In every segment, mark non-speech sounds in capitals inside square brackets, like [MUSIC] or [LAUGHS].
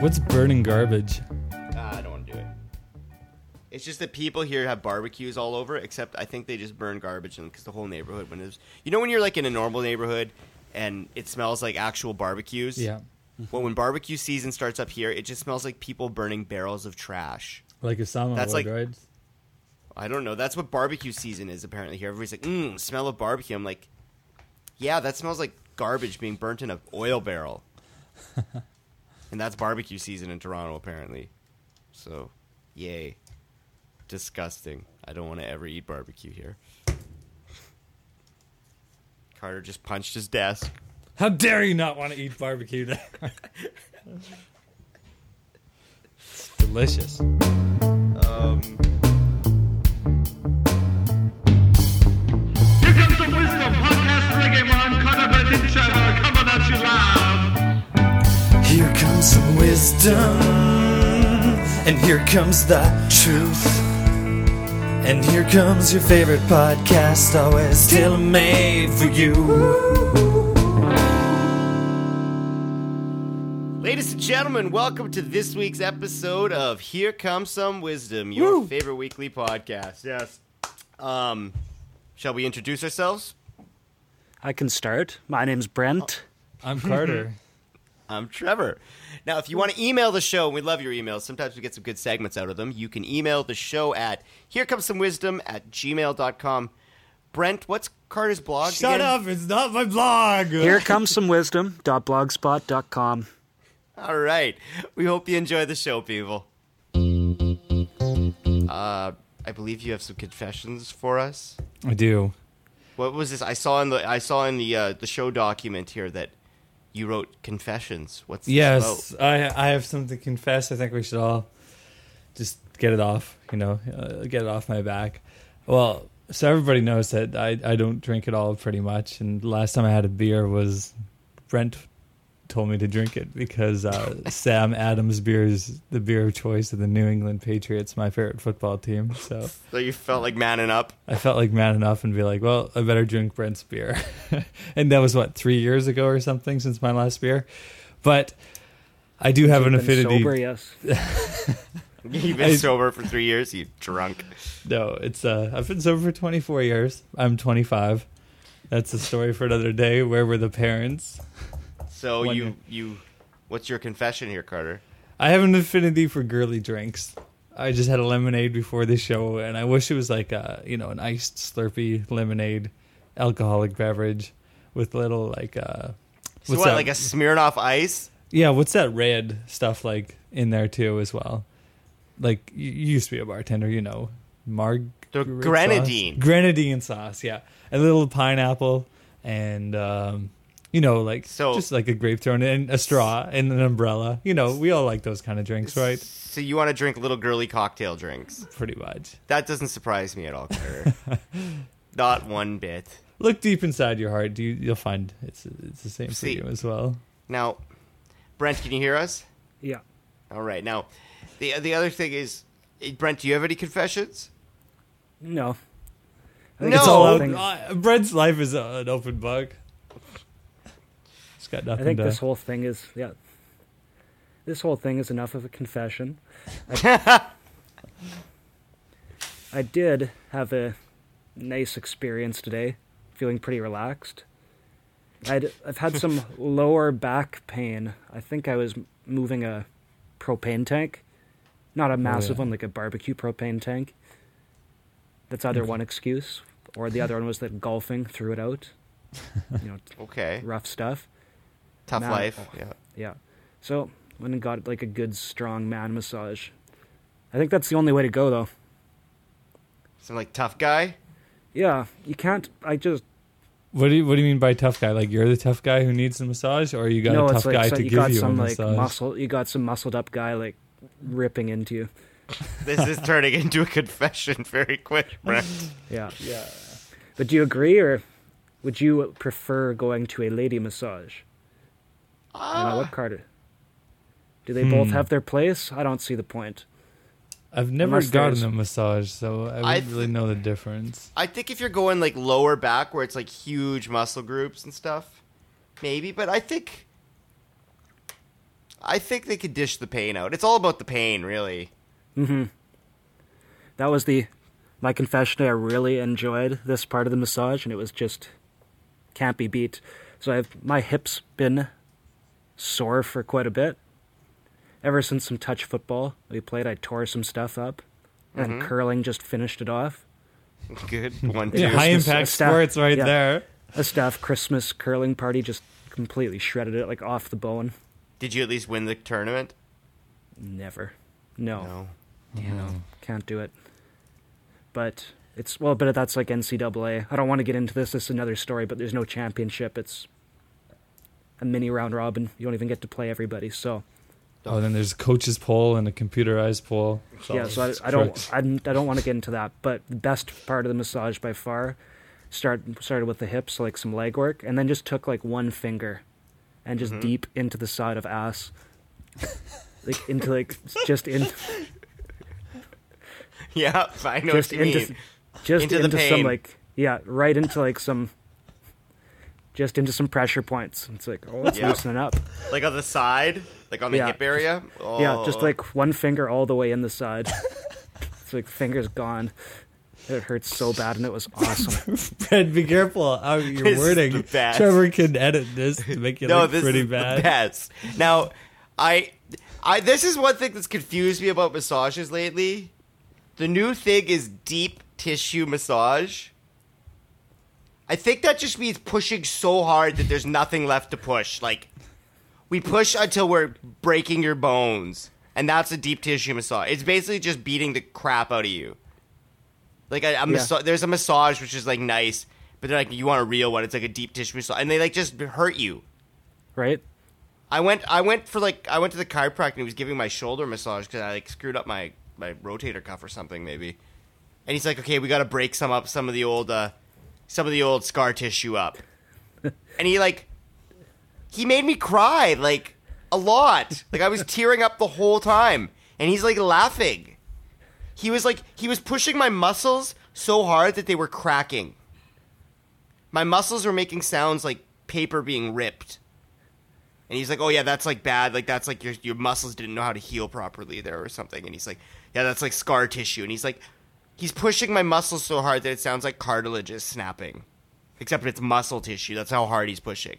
What's burning garbage? Ah, I don't want to do it. It's just that people here have barbecues all over, except I think they just burn garbage because the whole neighborhood. When it's you know when you're like in a normal neighborhood and it smells like actual barbecues. Yeah. Well, when barbecue season starts up here, it just smells like people burning barrels of trash. Like a summer That's would, like- right? I don't know. That's what barbecue season is apparently here. Everybody's like, mmm, smell of barbecue. I'm like, yeah, that smells like garbage being burnt in an oil barrel. [LAUGHS] and that's barbecue season in Toronto apparently. So, yay. Disgusting. I don't want to ever eat barbecue here. Carter just punched his desk. How dare you not want to eat barbecue there? it's [LAUGHS] delicious. Um, podcast reggae man, Conor Bennett Trevor, coming at you live. Here comes some wisdom, and here comes the truth. And here comes your favorite podcast, always tailor made for you. Ladies and gentlemen, welcome to this week's episode of Here Comes Some Wisdom, your favorite weekly podcast. Yes. Um, shall we introduce ourselves? I can start. My name's Brent. I'm Carter. [LAUGHS] I'm Trevor. Now, if you want to email the show, and we love your emails, sometimes we get some good segments out of them, you can email the show at here comes some wisdom at gmail.com. Brent, what's Carter's blog? Shut again? up! It's not my blog. Here comes some wisdom.blogspot.com. All right. We hope you enjoy the show, people. Uh, I believe you have some confessions for us. I do. What was this? I saw in the I saw in the uh, the show document here that you wrote confessions. What's this Yes? I I have something to confess. I think we should all just get it off. You know, uh, get it off my back. Well, so everybody knows that I I don't drink at all, pretty much. And the last time I had a beer was Brent told me to drink it because uh, Sam Adams beer is the beer of choice of the New England Patriots, my favorite football team. So [LAUGHS] So you felt like manning up. I felt like man enough and be like, well, I better drink Brent's beer. [LAUGHS] and that was what three years ago or something since my last beer. But I do have an Been affinity. sober, yes. [LAUGHS] You've been I- sober for three years. You drunk. No, it's uh, I've been sober for 24 years. I'm 25. That's a story for another day. Where were the parents? So When- you you, what's your confession here, Carter? I have an affinity for girly drinks. I just had a lemonade before the show, and I wish it was like a you know an iced Slurpee lemonade, alcoholic beverage with little like uh, So what's what, that? like a Smirnoff Ice? Yeah, what's that red stuff like in there too as well? Like you you used to be a bartender, you know, marg The grenadine. grenadine sauce, yeah, a little pineapple and um, you know, like So- just like a grape thrown in a straw and an umbrella. You know, we all like those kind of drinks, right? So you want to drink little girly cocktail drinks? Pretty much. That doesn't surprise me at all, Carter. [LAUGHS] Not one bit. Look deep inside your heart. You, you'll find it's it's the same See- for you as well. Now, Brent, can you hear us? Yeah. All right. Now, the the other thing is, eh, Brent, do you have any confessions? No. No. it's all Well, thing- uh, Brent's life is a- an open book. It's got I think to. this whole thing is yeah. This whole thing is enough of a confession. I, [LAUGHS] I did have a nice experience today, feeling pretty relaxed. I'd, I've had some [LAUGHS] lower back pain. I think I was moving a propane tank, not a oh, massive yeah. one like a barbecue propane tank. That's either mm-hmm. one excuse, or the other one was that golfing threw it out. [LAUGHS] You know, Okay. rough stuff. Tough Man- life. oh. Yeah. Yeah. So went and got like a good strong man massage. I think that's the only way to go though. Some like tough guy. Yeah, you can't. I just What do you What do you mean by tough guy? Like you're the tough guy who needs a massage, or you got no. a tough It's like guy so to you give got you a some like muscle. You got some muscled up guy like ripping into you. This is turning into a confession very quick, Brent. [LAUGHS] Yeah. Yeah. But do you agree, or would you prefer going to a lady massage? I don't know what Carter. Do they both Hmm. have their place? I don't see the point. I've never Unless gotten there's- a massage, so I I wouldn't really know the difference. I think if you're going like lower back where it's like huge muscle groups and stuff, maybe. But I think, I think they could dish the pain out. It's all about the pain, really. That was the my confession. I really enjoyed this part of the massage, and it was just can't be beat. So I've my hips been sore for quite a bit. Ever since some touch football we played, I tore some stuff up, and mm-hmm. curling just finished it off. [LAUGHS] Good [LAUGHS] one, two. Yeah, high just a impact staff- sports right yeah. there. A staff Christmas curling party just completely shredded it like off the bone. Did you at least win the tournament? Never, no, No. no, mm-hmm. can't do it. But it's well, but that's like NCAA. I don't want to get into this. This is another story. But there's no championship. It's a mini round robin. You don't even get to play everybody. So Oh, then there's a coach's poll and a computerized poll. yeah, so I, I don't crooks. I, I don't want to get into that. But the best part of the massage by far start started with the hips, like some leg work, and then just took like one finger and just mm-hmm. deep into the side of ass, like into like just in [LAUGHS] Yeah, I know just what you into mean. just Into into, the some pain. like yeah right into like some just into some pressure points. It's like oh it's Yeah. loosening up. Like on the side, like on the Yeah. hip area. Oh. Yeah, just like oh. one finger all the way in the side. [LAUGHS] it's like finger's gone. It hurts so bad and it was [LAUGHS] awesome. Fred, be careful how [LAUGHS] you're This is wording. the best. Trevor can edit this to make it no, look this pretty is bad. the best. Now, I, I this is one thing that's confused me about massages lately. The new thing is deep tissue massage. I think that just means pushing so hard that there's nothing left to push. Like, we push until we're breaking your bones, and that's a deep tissue massage. It's basically just beating the crap out of you. Like a, a massa- there's a massage which is like nice, but then like you want a real one. It's like a deep tissue massage, and they like just hurt you. right? I went I went for like I went to the chiropractor and he was giving my shoulder massage because I like screwed up my my rotator cuff or something maybe, and he's like, okay, we got to break some up some of the old uh some of the old scar tissue up, and he like he made me cry like a lot like I was tearing up the whole time, and he's like laughing. He was like he was pushing my muscles so hard that they were cracking. My muscles were making sounds like paper being ripped. And he's like, "Oh yeah, that's like bad. Like that's like your your muscles didn't know how to heal properly there or something." And he's like, "Yeah, that's like scar tissue." And he's like, he's pushing my muscles so hard that it sounds like cartilage is snapping, except it's muscle tissue. That's how hard he's pushing.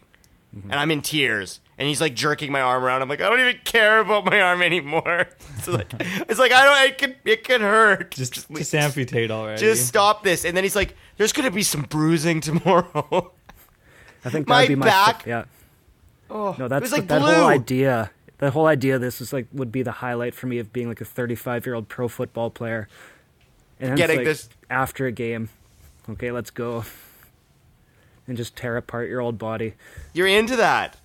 Mm-hmm. And I'm in tears. And he's like jerking my arm around. I'm like, I don't even care about my arm anymore. [LAUGHS] It's like, it's like I don't. It could it could hurt. Just, just, just, amputate already. just stop this. And then he's like, "There's gonna be some bruising tomorrow." [LAUGHS] I think My that'd be my back- yeah. oh, No, it that's was the- like that blue. whole idea. The whole idea of this is like would be the highlight for me of being like a 35 year old pro football player. And Getting like, this- after a game. Okay, let's go. And just tear apart your old body. You're into that.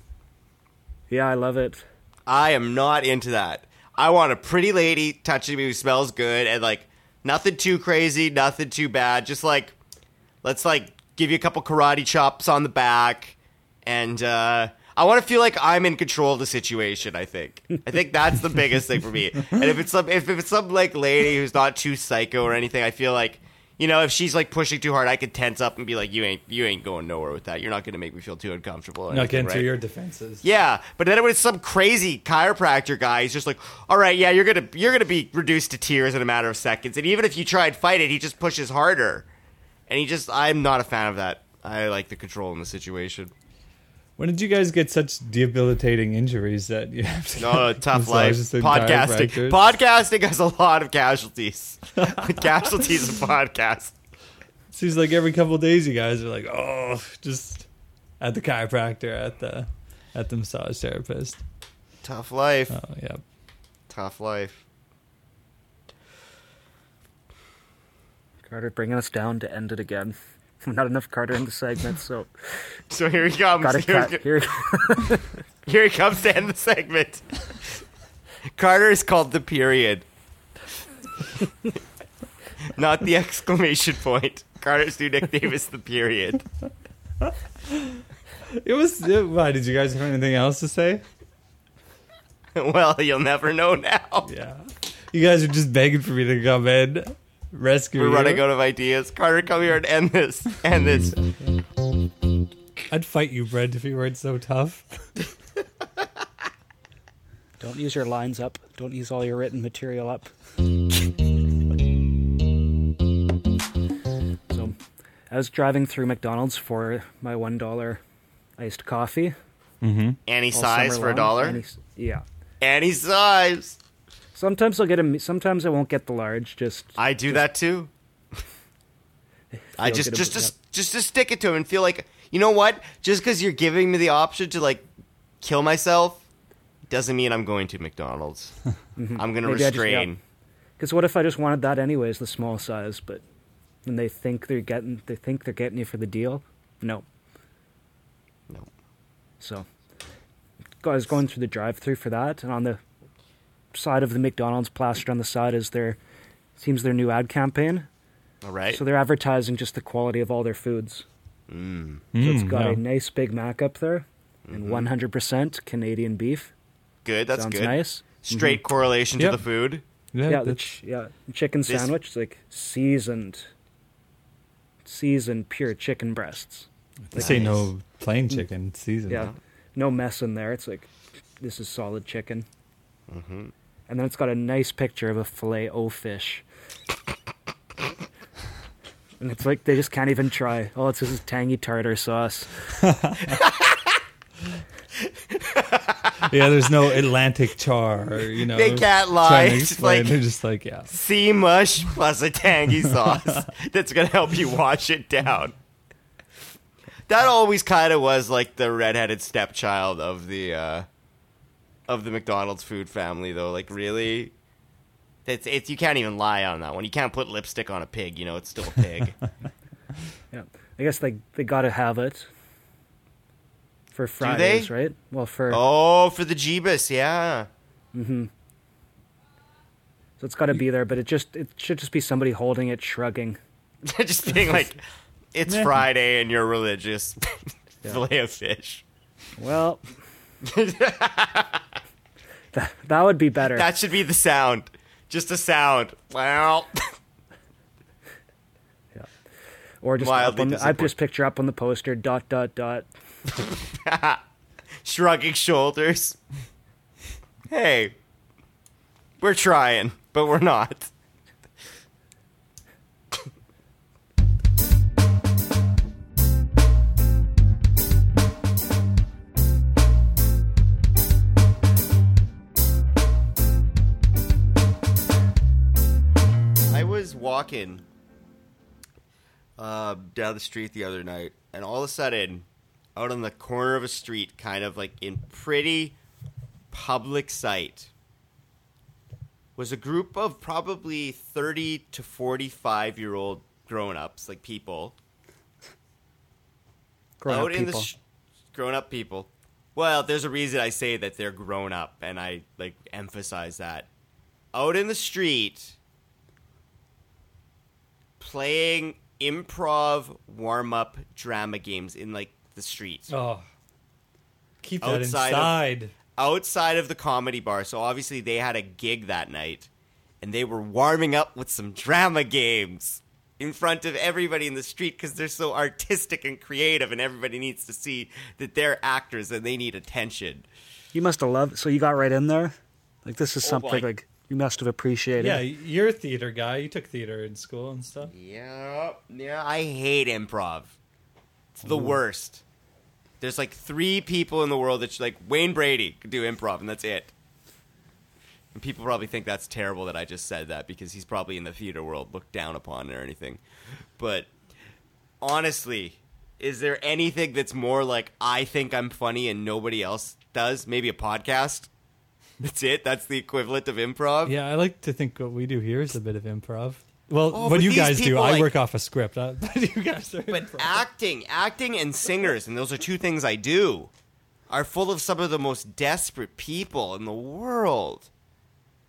Yeah, I love it. I am not into that. I want a pretty lady touching me who smells good and like nothing too crazy, nothing too bad. Just like let's like give you a couple karate chops on the back and uh I want to feel like I'm in control of the situation. I think. I think that's the biggest thing for me. And if it's some, if it's some like lady who's not too psycho or anything, I feel like, you know, if she's like pushing too hard, I could tense up and be like, "You ain't, you ain't going nowhere with that. You're not going to make me feel too uncomfortable." Not anything, getting right? through your defenses. Yeah, but then it was some crazy chiropractor guy. He's just like, "All right, yeah, you're gonna you're gonna be reduced to tears in a matter of seconds." And even if you try and fight it, he just pushes harder. And he just, I'm not a fan of that. I like the control in the situation. When did you guys get such debilitating injuries that you have to No, uh, get [LAUGHS] tough life. Podcasting. chiropractors? Podcasting has a lot of casualties. [LAUGHS] casualties of podcast. Seems like every couple of days you guys are like, oh, just at the chiropractor, at the at the massage therapist. Tough life. Oh yeah. Tough life. Carter bringing us down to end it again. [LAUGHS] Not enough Carter in the segment, so [LAUGHS] So here he comes. gotta Here, cut. Here, [LAUGHS] here he comes to end the segment. Carter is called the period. Not the exclamation point. Carter's new nickname is the period. It was. It, why did you guys have anything else to say? Well, you'll never know now. Yeah. You guys are just begging for me to come in, rescue We're you. running out of ideas. Carter, come here and end this. End this. I'd fight you, Brent, if you weren't so tough. [LAUGHS] Don't use your lines up. Don't use all your written material up. so, I was driving through McDonald's for my one dollar iced coffee. Mm-hmm. Any all size summer for a dollar? Any, yeah. Any size. Sometimes I'll get a. Sometimes I won't get the large. Just I do that too. I just just about just just to stick it to him and feel like you know what? Just because you're giving me the option to like kill myself doesn't mean I'm going to McDonald's. [LAUGHS] I'm gonna Mm-hmm. Maybe restrain. Because what if I just wanted that anyways, the small size, but and they think they're getting they think they're getting you for the deal? No. No. So I was going through the drive-through for that, and on the side of the McDonald's plastered on the side is their seems their new ad campaign. All right. So they're advertising just the quality of all their foods. Mm. So it's Mm, got yeah. a nice Big Mac up there, and 100% Canadian beef. Good. That's Sounds good. nice. Straight correlation Yep. to the food. Yeah, Yeah, the ch- yeah, chicken This- sandwich is like seasoned, seasoned pure chicken breasts. they say no plain chicken seasoned. Yeah, no mess in there. It's like this is solid chicken. Mm-hmm. And then it's got a nice picture of a fillet o fish. And it's like they just can't even try. All it says is tangy tartar sauce. [LAUGHS] yeah. There's no Atlantic char. Or, you know, They can't lie. It's like- They're just like, yeah. Sea mush plus a tangy sauce [LAUGHS] that's gonna help you wash it down. That always kind of was like the redheaded stepchild of the uh, of the McDonald's food family, though. Like, really, it's it's you can't even lie on that one. You can't put lipstick on a pig. You know, it's still a pig. [LAUGHS] Yeah, I guess they they got to have it for they? Fridays, right? Well, for oh, for the Jeebus, yeah. Mhm so it's got to be there. But it just it should just be somebody holding it, shrugging. [LAUGHS] Just being like, it's Yeah. Friday and you're religious. [LAUGHS] Fillet of fish. Well, that, that would be better. That should be the sound. Just a sound. Well, [LAUGHS] Yeah. or just wildly up on the, I just picture up on the poster dot dot dot. [LAUGHS] shrugging shoulders. Hey, we're trying, but we're not. Was walking uh, down the street the other night, and all of a sudden, out on the corner of a street, kind of like in pretty public sight, was a group of probably 30 to 45 year old grown ups, like people, Grown out up in people. the sh- grown up people. Well, there's a reason I say that they're grown up, and I like emphasize that. Out in the street, playing improv warm up drama games in like the street Oh, keep that Outside of- inside. outside of the comedy bar. So obviously they had a gig that night, and they were warming up with some drama games in front of everybody in the street because they're so artistic and creative, and everybody needs to see that they're actors and they need attention. you must have loved. So you got right in there. Like this is Oh, something boy. like you must have appreciated. Yeah, you're a theater guy. You took theater in school and stuff. Yeah, yeah, I hate improv. It's the worst. There's like three people in the world that like Wayne Brady could do improv, and that's it. And people probably think that's terrible that I just said that because he's probably in the theater world looked down upon or anything. But honestly, is there anything that's more like I think I'm funny and nobody else does? Maybe a podcast. That's it. That's the equivalent of improv. Yeah, I like to think what we do here is a bit of improv. Well, Oh, what you guys do, people, I work off a script. Uh, [LAUGHS] but you guys are But improv. acting, acting and singers, and those are two things I do, are full of some of the most desperate people in the world.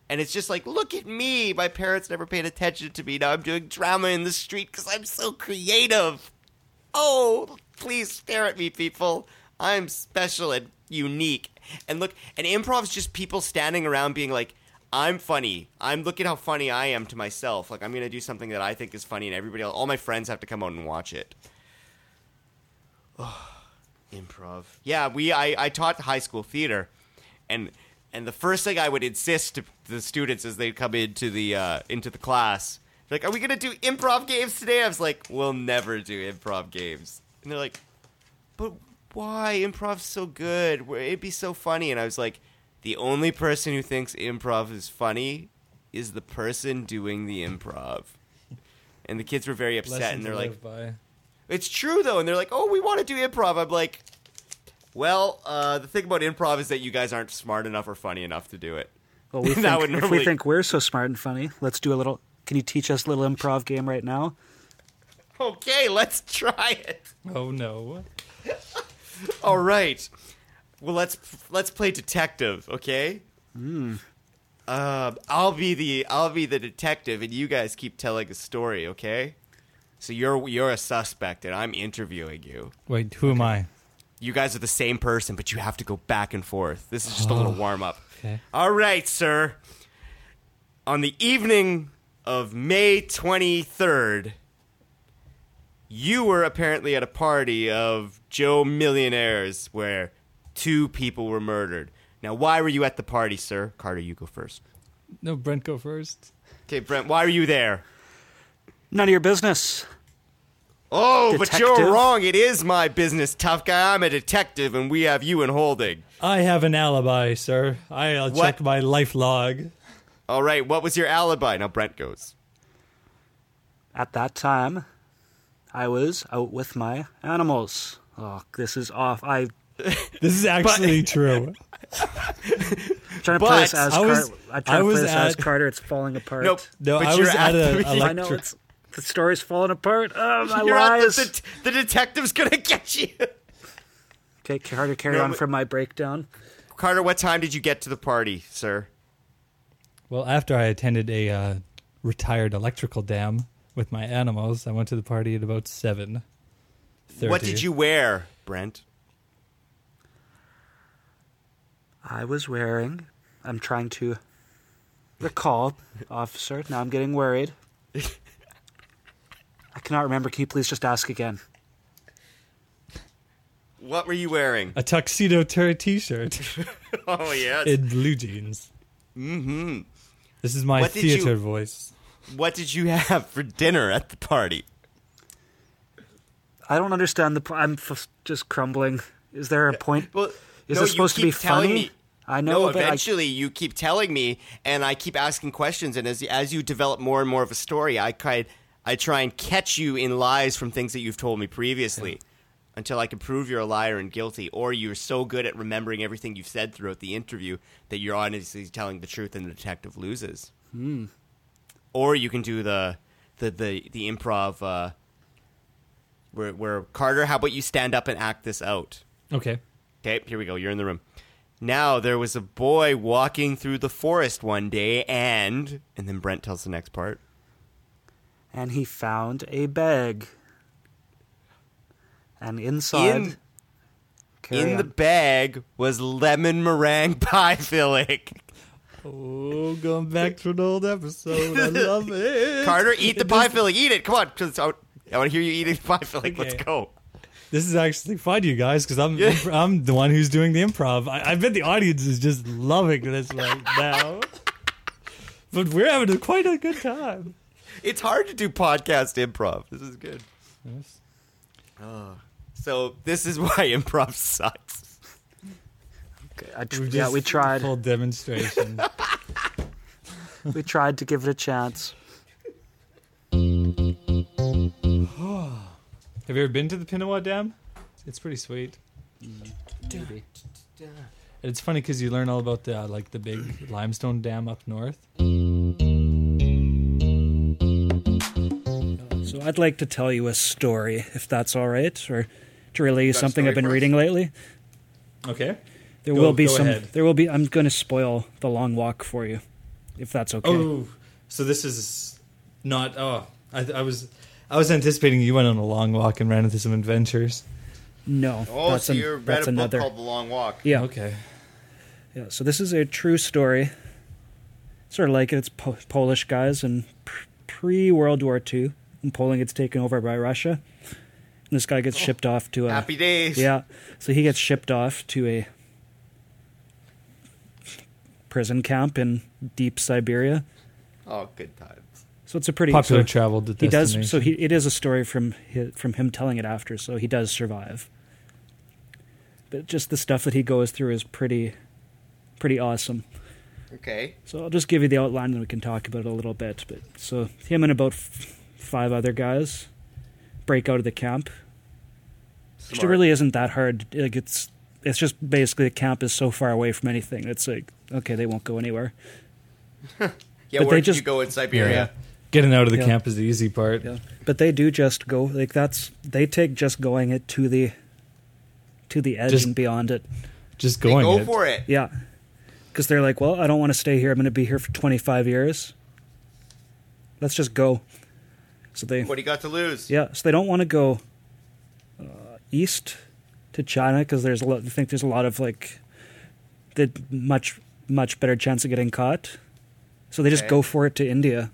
And it's just like, look at me. My parents never paid attention to me. Now I'm doing drama in the street because I'm so creative. Oh, please stare at me, people. I'm special and unique. And look, and improv is just people standing around being like, I'm funny. I'm look at how funny I am to myself. Like I'm gonna do something that I think is funny, and everybody, else, all my friends have to come out and watch it. Oh, improv. Yeah, we. I, I taught high school theater, and and the first thing I would insist to the students as they come into the uh, into the class, like, "Are we gonna do improv games today?" I was like, "We'll never do improv games," and they're like, "But why? Improv's so good. It'd be so funny." And I was like, "The only person who thinks improv is funny is the person doing the improv." And the kids were very upset, Lesson and they're like, by. it's true though, and they're like, "Oh, we want to do improv." I'm like, "Well, uh, the thing about improv is that you guys aren't smart enough or funny enough to do it." Well, we [LAUGHS] That think, would if we think we're so smart and funny, let's do a little. Can you teach us a little improv game right now? Okay, let's try it. Oh no. [LAUGHS] All right. Well, let's let's play detective, okay? Um, I'll be the I'll be the detective, and you guys keep telling a story, okay? So you're you're a suspect, and I'm interviewing you. Wait, who am I? You guys are the same person, but you have to go back and forth. This is just a little warm up. Okay. All right, sir. On the evening of May 23rd, you were apparently at a party of Joe Millionaires where two people were murdered. Now, why were you at the party, sir? Carter, you go first. No, Brent, go first. Okay, Brent, why were you there? None of your business. Oh, but you're wrong. It is my business, tough guy. I'm a detective, and we have you in holding. I have an alibi, sir. I'll What? check my life log. All right, what was your alibi? Now, Brent goes. At that time, I was out with my animals. Oh, this is off. I [LAUGHS] This is actually true. trying to But play this as I was- Carter. I I was play this as Carter. It's falling apart. Nope. No, but I you're was at a, the- a I know it's the story's falling apart. Oh, my You're lies. the, the, the detective's gonna [LAUGHS] get you. okay, Carter, carry No, on but- from my breakdown. Carter, what time did you get to the party, sir? Well, after I attended a uh, retired electrical dam with my animals, I went to the party at about seven. What did you wear, Brent? I was wearing. I'm trying to recall, officer. Now I'm getting worried. I cannot remember. Can you please just ask again? What were you wearing? A tuxedo t- t-shirt [LAUGHS] Oh yes. in blue jeans. mm-hmm. This is my What theater you- voice. What did you have for dinner at the party? I don't understand the. I'm f- just crumbling. Is there a point? Well, Is no, this supposed to be funny? me- I know, no, but I- eventually you keep telling me, and I keep asking questions, and as as you develop more and more of a story, I try I try and catch you in lies from things that you've told me previously, until I can prove you're a liar and guilty, or you're so good at remembering everything you've said throughout the interview that you're honestly telling the truth, and the detective loses. Hmm. Or you can do the the the, the improv. Uh, where, where Carter, how about you stand up and act this out? Okay. Okay, here we go. You're in the room. Now there was a boy walking through the forest one day, and and then Brent tells the next part. and he found a bag, and inside, In Carry in the bag was lemon meringue [LAUGHS] pie filling. Oh, going back to an old episode. I love it. Carter, eat the pie filling. Eat it. Come on, 'cause I, I want to hear you eating the pie filling. Let's go. This is actually fun, you guys, because I'm Yeah. I'm the one who's doing the improv. I, I bet the audience is just loving this right now. but we're having a, quite a good time. It's hard to do podcast improv. This is good. Yes. Ah. So this is [LAUGHS] why improv sucks. Okay, I tr- We yeah, we tried. Full demonstration. We tried to give it a chance. [SIGHS] Have you ever been to the Pinawa Dam? It's pretty sweet. Maybe. And it's funny because you learn all about the uh, like the big limestone dam up north. So I'd like to tell you a story, if that's all right, or to relay you Got something I've been reading lately. Okay. There Go- will be go some. ahead. There will be. I'm going to spoil the long walk for you, if that's okay. Oh, so this is not. Oh, I, I was I was anticipating you went on a long walk and ran into some adventures. No, Oh, that's, so an- you read that's a book another. called The Long Walk. yeah, Okay. yeah. So this is a true story. sort of like it. It's po- Polish guys, and pre World War II, and Poland gets taken over by Russia. And this guy gets oh, shipped off to a Happy days. yeah. So he gets shipped off to a prison camp in deep Siberia. Oh, good times. So it's a pretty Popular so travel He does. destination. So he it is a story from hi from him telling it after. So he does survive. But just the stuff that he goes through is pretty, pretty awesome. Okay. So I'll just give you the outline and we can talk about it a little bit. But so him and about f- five other guys break out of the camp, which Smart. really isn't that hard. Like it's it's just basically the camp is so far away from anything. It's like okay, they won't go anywhere. [LAUGHS] Yeah, but where they just- you go in Siberia? Getting out of the Yeah. camp is the easy part. Yeah, but they do just go like that's they take just going it to the to the edge Just and beyond it. Just They going go it. for it. Yeah, because they're like, well, I don't want to stay here. I'm going to be here for 25 years. Let's just go. So they What do you got to lose? Yeah, so they don't want to go uh, east to China because there's a lot. I think there's a lot of like the much much better chance of getting caught. So they just Okay. go for it to India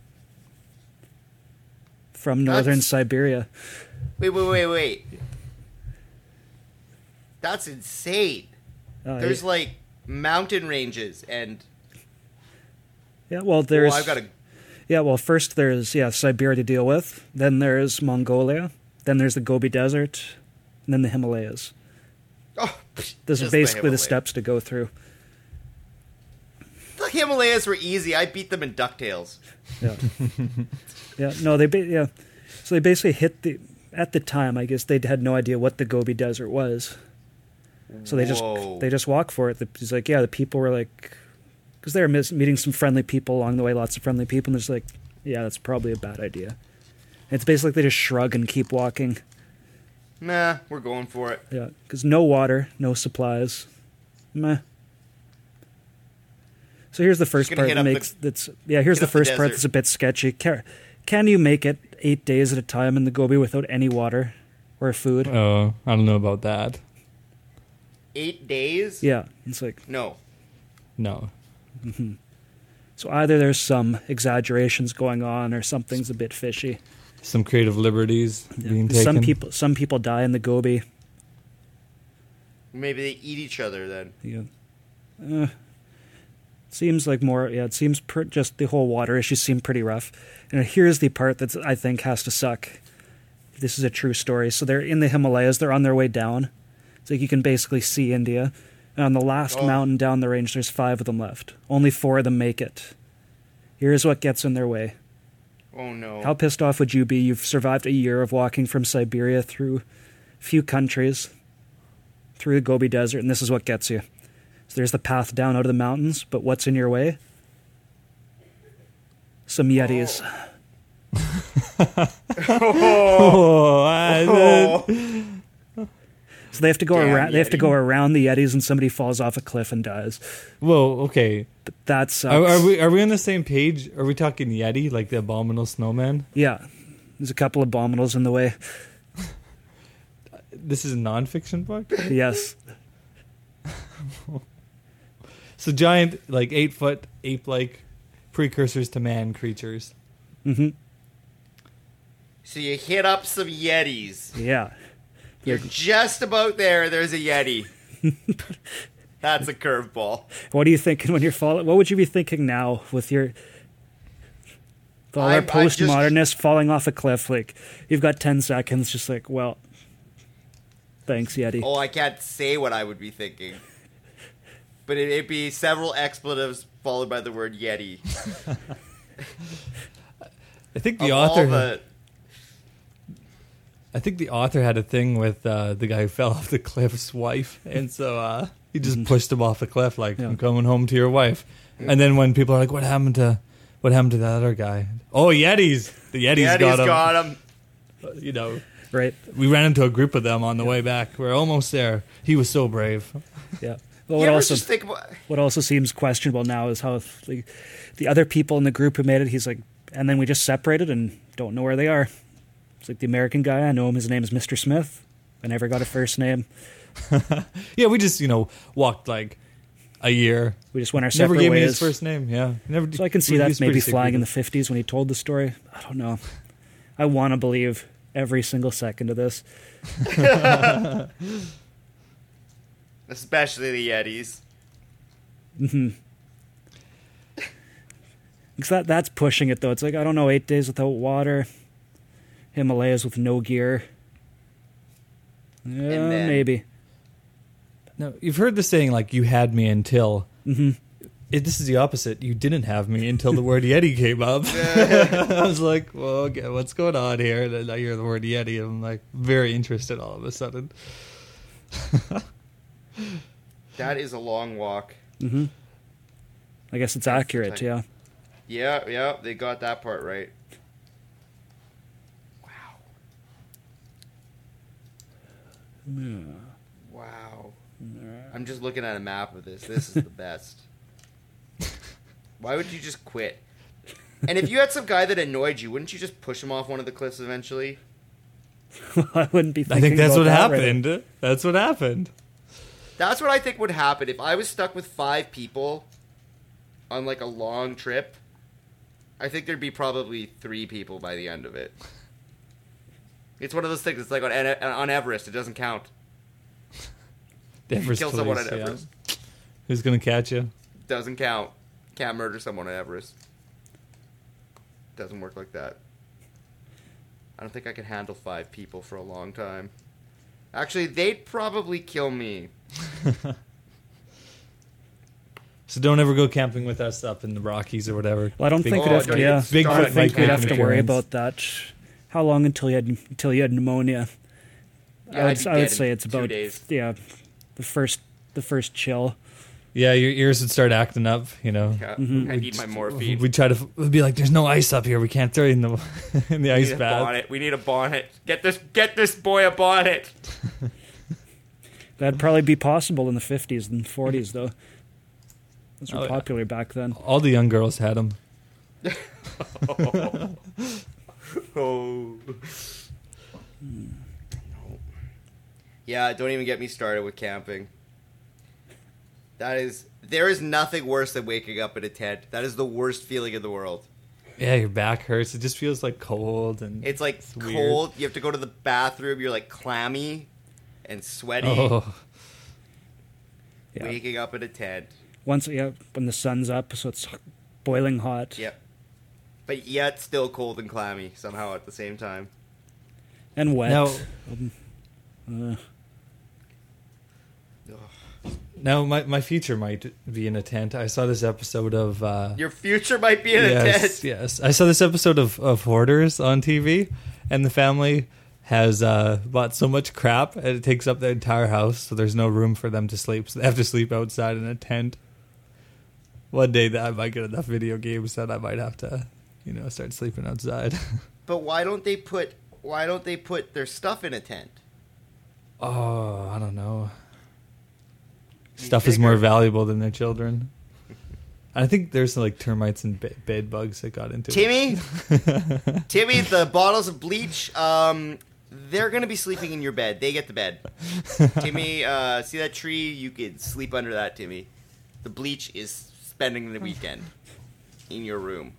from northern That's- Siberia. Wait, wait, wait, wait. That's insane. Uh, There's like mountain ranges and yeah, well, there's well, I've got a yeah, well, first there's yeah Siberia to deal with. Then there's Mongolia. Then there's the Gobi Desert, and then the Himalayas. Oh, Those are basically the, Himalayas. steps to go through. The Himalayas were easy. I beat them in Ducktales. Yeah. yeah. No, they ba- yeah. So they basically hit the at the time. I guess they had no idea what the Gobi Desert was. So they just Whoa. they just walk for it. The- He's like, yeah, the people were like, because they were mis- meeting some friendly people along the way, lots of friendly people, and they're just like, yeah, that's probably a bad idea. It's basically they just shrug and keep walking. Nah, we're going for it. Yeah, because no water, no supplies. Meh. So here's the first part that up the- makes that's yeah. Here's the up the first part that's a bit sketchy. Can, can you make it eight days at a time in the Gobi without any water or food? Oh, I don't know about that. Eight days? yeah, it's like No. No. Mm-hmm. so either there's some exaggerations going on or something's a bit fishy. Some creative liberties being 'Cause taken. Some people some people die in the Gobi. Maybe they eat each other then. Yeah. Uh, seems like more. Yeah, it seems per, just the whole water issue seemed pretty rough. And here's the part that I think has to suck. This is a true story. So they're in the Himalayas. They're on their way down. It's like you can basically see India. And on the last Oh. mountain down the range, there's five of them left. Only four of them make it. Here's what gets in their way. Oh no. How pissed off would you be? You've survived a year of walking from Siberia through a few countries, through the Gobi Desert, and this is what gets you. So there's the path down out of the mountains, but what's in your way? Some Yetis. oh, [LAUGHS] oh. [LAUGHS] oh I- oh. So they have to go Damn around. They have to go around the Yetis, and somebody falls off a cliff and dies. Whoa, okay. But that sucks. Are, are we are we on the same page? Are we talking Yeti, like the abominable snowman? Yeah, there's a couple of abominals in the way. [LAUGHS] This is a nonfiction book. [LAUGHS] Yes. [LAUGHS] So giant, like eight foot ape like precursors to man creatures. hmm So you hit up some Yetis. Yeah. You're just about there. There's a Yeti. [LAUGHS] That's a curveball. What are you thinking when you're falling? What would you be thinking now with your all I- our I just- postmodernist falling off a cliff? Like you've got ten seconds, just like, well, thanks, Yeti. Oh, I can't say what I would be thinking. But it, it'd be several expletives followed by the word Yeti. [LAUGHS] I think the Of all author. the- I think the author had a thing with uh, the guy who fell [LAUGHS] off the cliff's wife, and so uh, he just pushed him off the cliff, like Yeah. "I'm coming home to your wife." And then when people are like, "What happened to, what happened to that other guy?" Oh, Yetis! The Yetis, Yeti's got him. got him. [LAUGHS] You know, Right? we ran into a group of them on the way back. We're almost there. He was so brave. [LAUGHS] Yeah. Well, You what ever also just think about what also seems questionable now is how like, the other people in the group who made it. He's like, and then we just separated and don't know where they are. It's like the American guy. I know him. His name is Mr. Smith. I never got a first name. [LAUGHS] Yeah, we just you know walked like a year. We just went our separate ways. Never separate gave me his first name. Yeah, never. So I can see that maybe flying in the 50s when he told the story. I don't know. I want to believe every single second of this. [LAUGHS] Especially the Yetis. Mm-hmm. [LAUGHS] Because that, that's pushing it, though. It's like, I don't know, eight days without water, Himalayas with no gear. Yeah, then- maybe. No, you've heard the saying like "you had me until." Mhm. It, this is the opposite. You didn't have me until the word Yeti came up. [LAUGHS] I was like, "Well, okay, what's going on here?" And then I hear the word Yeti, and I'm like, very interested all of a sudden. [LAUGHS] That is a long walk. hmm I guess it's That's accurate, yeah. Yeah, yeah, they got that part right. Wow. Wow. I'm just looking at a map of this. This is the [LAUGHS] best. Why would you just quit? And if you had some guy that annoyed you, wouldn't you just push him off one of the cliffs eventually? [LAUGHS] I wouldn't be I think that's about what that right happened. That's what happened. That's what I think would happen if I was stuck with five people on like a long trip. I think there'd be probably three people by the end of it. It's one of those things. It's like on, on Everest, it doesn't count. [LAUGHS] The You Everest kill someone police, at yeah. Everest, Who's gonna catch you? doesn't count. Can't murder someone at Everest. Doesn't work like that. I don't think I can handle five people for a long time. Actually, they'd probably kill me. [LAUGHS] So don't ever go camping with us up in the Rockies or whatever. Well, I don't Big- think Oh, we'd have to. Yeah, even start I don't think we'd have to worry about that. How long until you had until you had pneumonia? Yeah, I I'd I would say in it's two about days. yeah, the first the first chill. Yeah, your ears would start acting up. You know. Yeah, Mhm. I need my morphine. We'd try to. We'd be like, "There's no ice up here. We can't throw you in the [LAUGHS] in the We ice need a bath." bonnet. We need a bonnet. Get this. Get this boy a bonnet. [LAUGHS] That'd probably be possible in the fifties and forties, though. Those were Oh, yeah. popular back then. All the young girls had them. Oh. [LAUGHS] [LAUGHS] Oh, hmm. yeah, don't even get me started with camping. That is, there is nothing worse than waking up in a tent. That is the worst feeling in the world. Yeah, your back hurts. It just feels like cold and It's like It's weird. cold. You have to go to the bathroom. You're like clammy and sweaty. oh, Yeah. Waking up in a tent. Once yeah, when the sun's up, so it's boiling hot Yep. But yet still cold and clammy somehow at the same time. and wet. now Uh, now my my future might be in a tent. I saw this episode of. Uh, Your future might be in a tent. yes. I saw this episode of, of Hoarders on TV, and the family has uh, bought so much crap, and it takes up their entire house, so there's no room for them to sleep. So they have to sleep outside in a tent. One day that I might get enough video games that I might have to, you know, start sleeping outside. [LAUGHS] But why don't they put why don't they put their stuff in a tent? oh, I don't know. You Stuff is more valuable than their children. I think there's like termites and be- bed bugs that got into it. Timmy, [LAUGHS] Timmy, the bottles of bleach, um, they're gonna be sleeping in your bed. They get the bed. [LAUGHS] Timmy, uh, see that tree? You could sleep under that, Timmy. The bleach is spending the weekend in your room.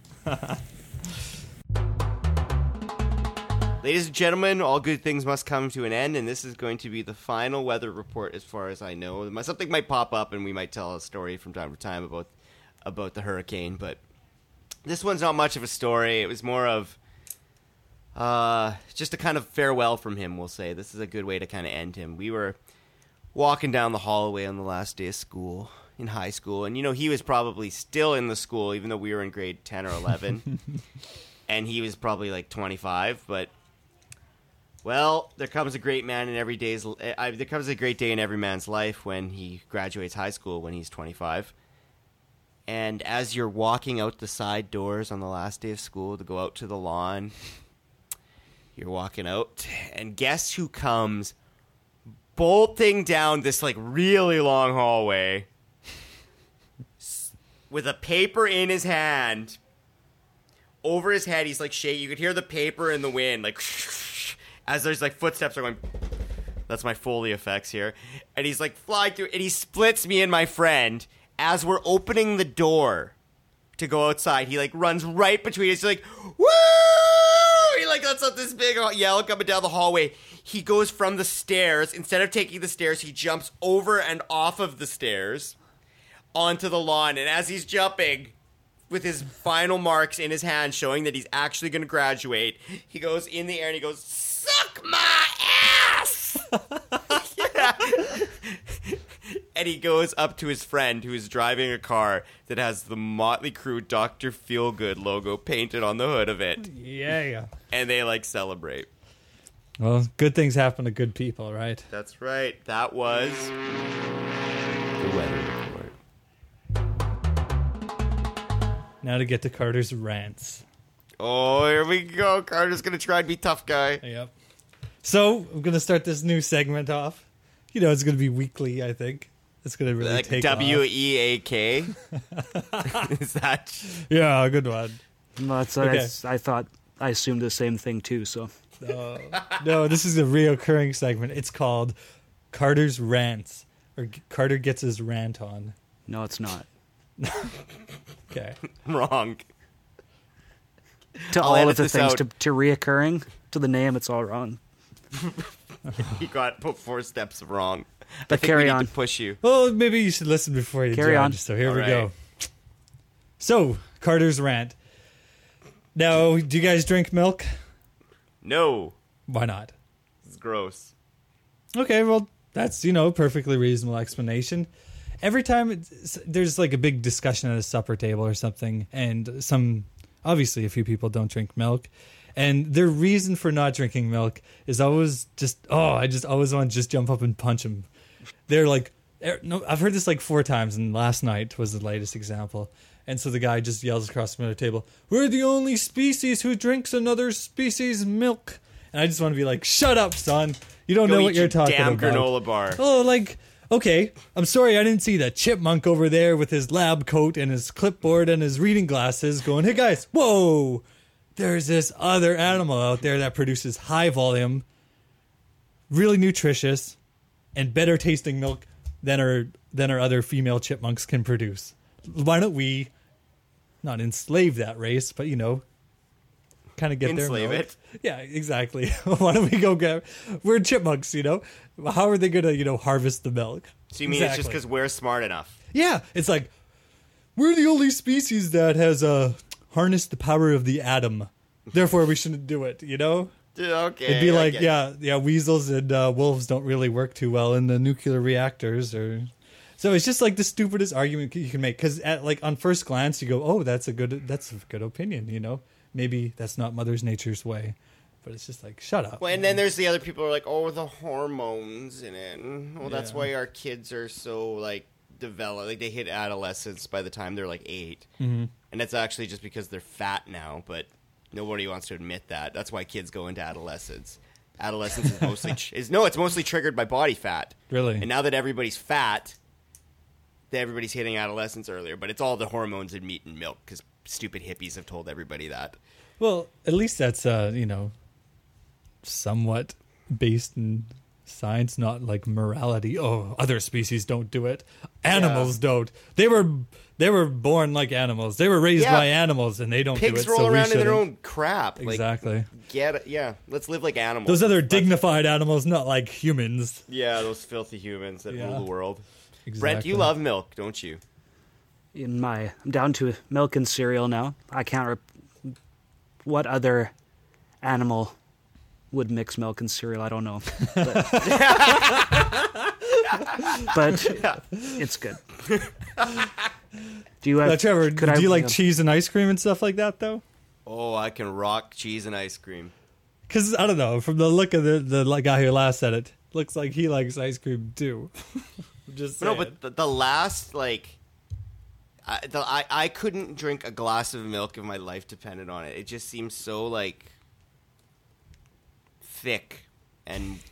Ladies and gentlemen, all good things must come to an end, and this is going to be the final weather report, as far as I know. Something might pop up, and we might tell a story from time to time about about the hurricane, but this one's not much of a story. It was more of uh, just a kind of farewell from him, we'll say. This is a good way to kind of end him. We were walking down the hallway on the last day of school in high school, and you know, he was probably still in the school, even though we were in grade 10 or 11. [LAUGHS] and he was probably like 25, but. Well, there comes a great man in every day's. Uh, there comes a great day in every man's life when he graduates high school when he's 25. And as you're walking out the side doors on the last day of school to go out to the lawn, you're walking out, and guess who comes bolting down this like really long hallway with a paper in his hand over his head. He's like shaking. You could hear the paper in the wind, like [LAUGHS] as there's like footsteps are going. That's my Foley effects here. And he's like flying through, and he splits me and my friend as we're opening the door to go outside, he like runs right between us. He's like, "Woo!" He like lets out this big yell coming down the hallway. He goes from the stairs. Instead of taking the stairs, he jumps over and off of the stairs onto the lawn. And as he's jumping, with his final marks in his hand, showing that he's actually going to graduate, he goes in the air and he goes, "Suck my ass!" [LAUGHS] Yeah. and he goes up to his friend who is driving a car that has the Motley Crue Doctor Feelgood logo painted on the hood of it, Yeah, yeah. and they like celebrate. Well, good things happen to good people, right? That's right. That was the weather report. Now to get to Carter's rants. Oh, here we go. Carter's gonna try and be tough guy. Yep. So I'm gonna start this new segment off. You know, it's gonna be weekly. I think it's gonna really Like take W off. E A K. [LAUGHS] [LAUGHS] Is that? Yeah, good one. No, that's, Okay. I, I thought I assumed the same thing too. So No, no, this is a reoccurring segment. It's called Carter's rants, or Carter gets his rant on. no, it's not. [LAUGHS] Okay. I'm wrong. To I'll all of the things out. to, to reoccurring to the name, it's all wrong. [LAUGHS] You got put four steps wrong. I But think carry we need on. to push you. Well, maybe you should listen before you Carry judge. on. So here All we right. go. So Carter's rant. Now, do you guys drink milk? No, Why not? it's gross. Okay, well, that's you know a perfectly reasonable explanation. Every time it's, there's like a big discussion at a supper table or something, and some obviously a few people don't drink milk, and their reason for not drinking milk is always just oh, I just always want to just jump up and punch them. They're like, er, no, I've heard this like four times, and last night was the latest example. And so the guy just yells across from the table, "We're the only species who drinks another species' milk." And I just want to be like, "Shut up, son! You don't Go know what you're your talking damn about." granola bar. Oh, like, okay, I'm sorry I didn't see that chipmunk over there with his lab coat and his clipboard and his reading glasses going, hey guys, whoa, there's this other animal out there that produces high volume, really nutritious, and better tasting milk than our than our other female chipmunks can produce. Why don't we not enslave that race, but you know, kind of get Enslave their milk? it. Yeah, exactly. [LAUGHS] Why don't we go get? We're chipmunks, you know. How are they gonna, you know, harvest the milk? So you mean it's just Exactly. because we're smart enough? Yeah, it's like we're the only species that has uh, harnessed the power of the atom. Therefore, we shouldn't do it. You know, Okay. it'd be I like, get it. yeah, yeah, weasels and uh, wolves don't really work too well in the nuclear reactors, or so it's just like the stupidest argument you can make. Because at like on first glance, you go, oh, that's a good, that's a good opinion. You know, maybe that's not Mother's Nature's way, but it's just like, shut up. Well, and then there's the other people who are like, oh, the hormones in it. Well, that's why our kids are so like developed. Like they hit adolescence by the time they're like 8 Mm-hmm. and that's actually just because they're fat now. But nobody wants to admit that. That's why kids go into adolescence. Adolescence is mostly [LAUGHS] tr- is no, it's mostly triggered by body fat. Really? And now that everybody's fat, everybody's hitting adolescence earlier. But it's all the hormones in meat and milk because stupid hippies have told everybody that. Well, at least that's uh, you know, somewhat based in science, not like morality. Oh, other species don't do it. Animals don't. They were they were born like animals. They were raised Yeah. by animals, and they don't do Pigs it. roll so we around in their own crap. Like, Exactly. Get it? Yeah, let's live like animals. Those other That's- dignified animals, not like humans. Yeah, those filthy humans that Yeah. rule the world. Exactly. Brent, you love milk, don't you? In my, I'm down to milk and cereal now. I can't. Rep- what other animal would mix milk and cereal? I don't know. But, [LAUGHS] but it's good. Do you have? Now, Trevor, could do I- you like cheese and ice cream and stuff like that though? Oh, I can rock cheese and ice cream. Because I don't know, from the look of the the guy who last said it, looks like he likes ice cream too. [LAUGHS] Just No, but the, the last like, I, the, I I couldn't drink a glass of milk if my life depended on it. It just seems so like thick and. [LAUGHS]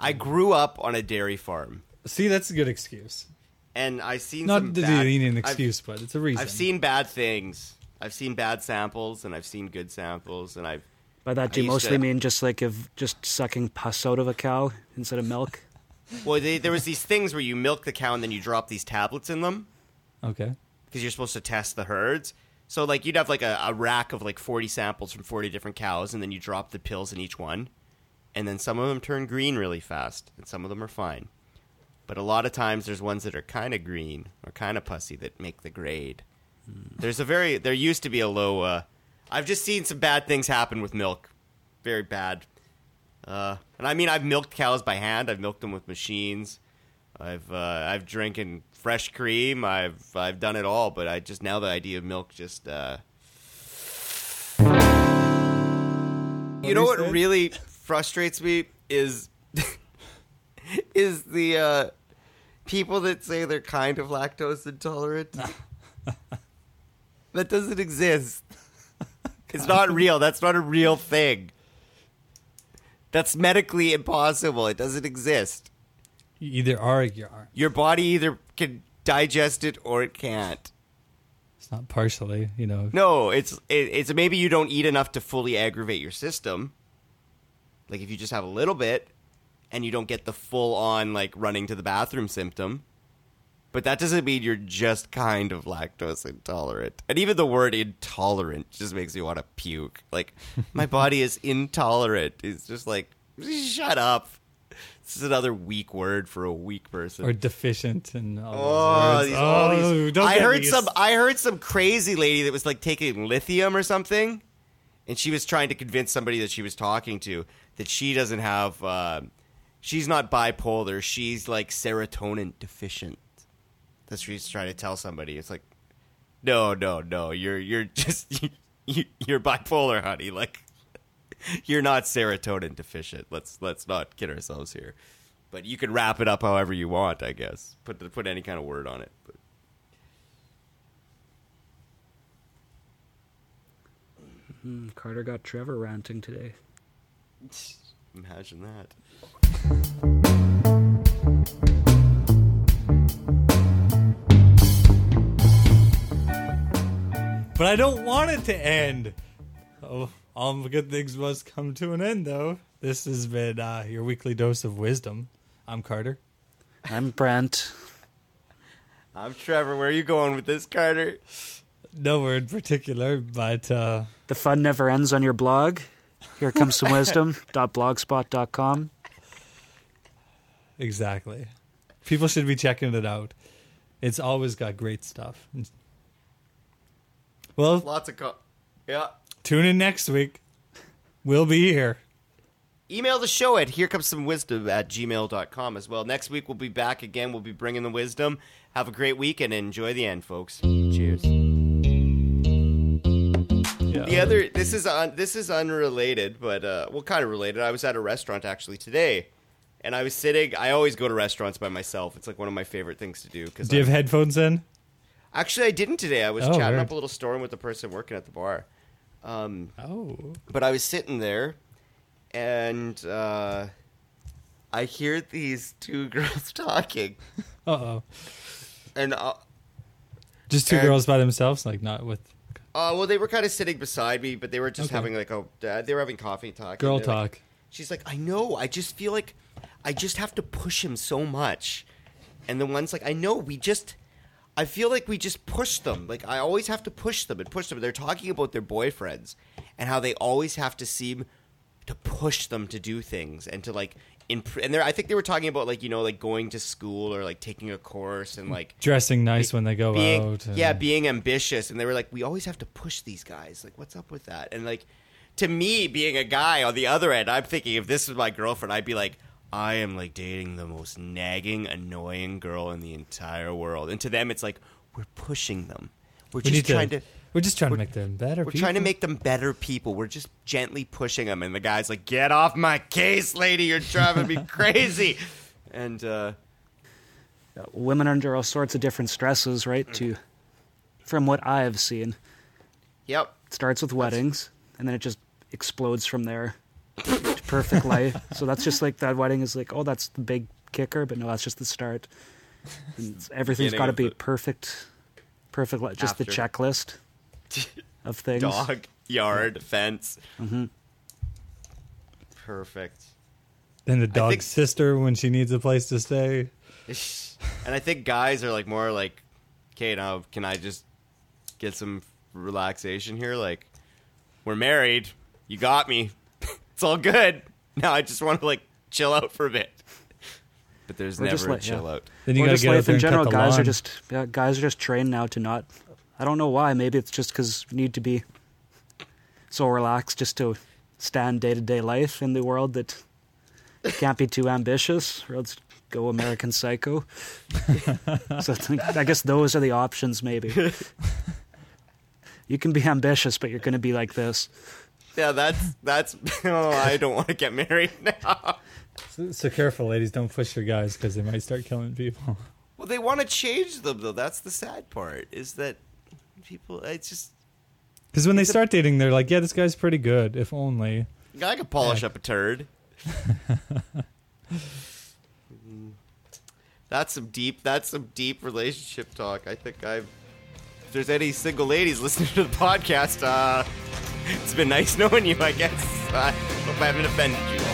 I grew up on a dairy farm, see, that's a good excuse. and I've seen Not some that bad, you need an I've- excuse, but it's a reason. I've seen bad things. I've seen bad samples, and I've seen good samples, and I've By that, do I you used mostly to- mean just like of just sucking pus out of a cow instead of milk? [LAUGHS] well, they, there was these things where you milk the cow and then you drop these tablets in them Okay. because you're supposed to test the herds. So like you'd have like a, a rack of like 40 samples from 40 different cows, and then you drop the pills in each one, and then some of them turn green really fast, and some of them are fine. But a lot of times there's ones that are kind of green or kind of pussy that make the grade. There's a very there used to be a low. Uh, I've just seen some bad things happen with milk, very bad. Uh, and I mean I've milked cows by hand. I've milked them with machines. I've uh, I've drinking fresh cream. I've I've done it all, but I just now the idea of milk just. Uh... You know what really frustrates me is [LAUGHS] is the uh, people that say they're kind of lactose intolerant. that doesn't exist. [LAUGHS] It's not real. That's not a real thing. That's medically impossible. It doesn't exist. You either are or you aren't. Your body either can digest it or it can't. It's not partially, you know. No, it's it, it's maybe you don't eat enough to fully aggravate your system. Like if you just have a little bit and you don't get the full on like running to the bathroom symptom. But that doesn't mean you're just kind of lactose intolerant. And even the word intolerant just makes me want to puke. Like my [LAUGHS] body is intolerant. It's just like shut up. This is another weak word for a weak person. Or deficient and all Oh, those words. these, all Oh, these. I heard me some. s- I heard some crazy lady that was like taking lithium or something, and she was trying to convince somebody that she was talking to that she doesn't have. Uh, she's not bipolar. She's like serotonin deficient. That's what she's trying to tell somebody. It's like, no, no, no. You're you're [LAUGHS] just you, you're bipolar, honey. Like, you're not serotonin deficient. Let's let's not kid ourselves here. But you can wrap it up however you want, I guess. Put put any kind of word on it. But Hmm, Carter got Trevor ranting today. imagine that. But I don't want it to end. Oh, all the good things must come to an end, though. This has been uh, your weekly dose of wisdom. I'm Carter. I'm Brent. I'm Trevor. Where are you going with this, Carter? Nowhere in particular, but uh, The fun never ends on your blog. Here comes some wisdom. [LAUGHS] blogspot.com. exactly. People should be checking it out. It's always got great stuff. Well, Lots of co- yeah. Tune in next week. We'll be here. Email the show at here comes some wisdom at gmail.com as well. Next week we'll be back again. We'll be bringing the wisdom. Have a great week and enjoy the end, folks. Cheers. Yeah. The other this is un, this is unrelated, but uh, well, kind of related. I was at a restaurant actually today, and I was sitting. I always go to restaurants by myself. It's like one of my favorite things to do. Because Do you have headphones in? actually, I didn't today. I was Oh, chatting weird. up a little storm with the person working at the bar. Um, Oh. but I was sitting there, and uh, I hear these two [LAUGHS] girls talking, Uh oh. and uh, Just two And- girls by themselves, like not with uh, well, they were kind of sitting beside me, but they were just Okay. having like a uh, they were having coffee talk. girl They're like- talk. She's like, I know. I just feel like I just have to push him so much. And the one's like, I know. We just, I feel like we just push them. Like I always have to push them and push them. They're talking about their boyfriends and how they always have to seem to push them to do things and to like. Imp- and I think they were talking about like you know like going to school or like taking a course and like Dressing nice when they go being, out. and- Yeah, being ambitious, and they were like, we always have to push these guys. Like, what's up with that? And like, to me, being a guy on the other end, I'm thinking if this was my girlfriend, I'd be like, I am like dating the most nagging, annoying girl in the entire world. And to them, it's like we're pushing them. We're we just trying to. We're just trying we're- to make them better. We're trying to make them better people. We're just gently pushing them, and the guy's like, "Get off my case, lady! You're driving me [LAUGHS] crazy." And uh, Women are under all sorts of different stresses, right? To, from what I've seen, yep, it starts with weddings, and then it just explodes from there to [LAUGHS] perfect [LAUGHS] life. So that's just like that wedding is like, oh, that's the big kicker, but no, that's just the start. And it's- everything's Beginning got to be the- perfect, perfect. li- Just the checklist [LAUGHS] of things. dog, yard, fence. hmm Perfect. And the dog's think- sister when she needs a place to stay. [LAUGHS] and I think guys are like more like, okay, now can I just get some relaxation here? Like, we're married. You got me. It's all good. Now I just want to like chill out for a bit. But there's Or just never a let- yeah. chill out. Then you or gotta just get out life there in and cut general. the Guys lawn. are just yeah, guys are just trained now to not. I don't know why. Maybe it's just because you need to be so relaxed just to stand day to day life in the world that can't be too ambitious or else go American Psycho. [LAUGHS] so I, think, I guess those are the options. Maybe [LAUGHS] you can be ambitious, but you're going to be like this. Yeah, that's that's. [LAUGHS] Oh, I don't want to get married [LAUGHS] now. So, so careful, ladies. Don't push your guys because they might start killing people. [LAUGHS] Well, they want to change them though. That's the sad part. Is that people? It's just Because when they start dating, they're like, "Yeah, this guy's pretty good. If only." I could polish Yeah. up a turd. that's some deep. That's some deep relationship talk. I think I've. If there's any single ladies listening to the podcast, uh, it's been nice [LAUGHS] knowing you. I guess. I hope I haven't offended you.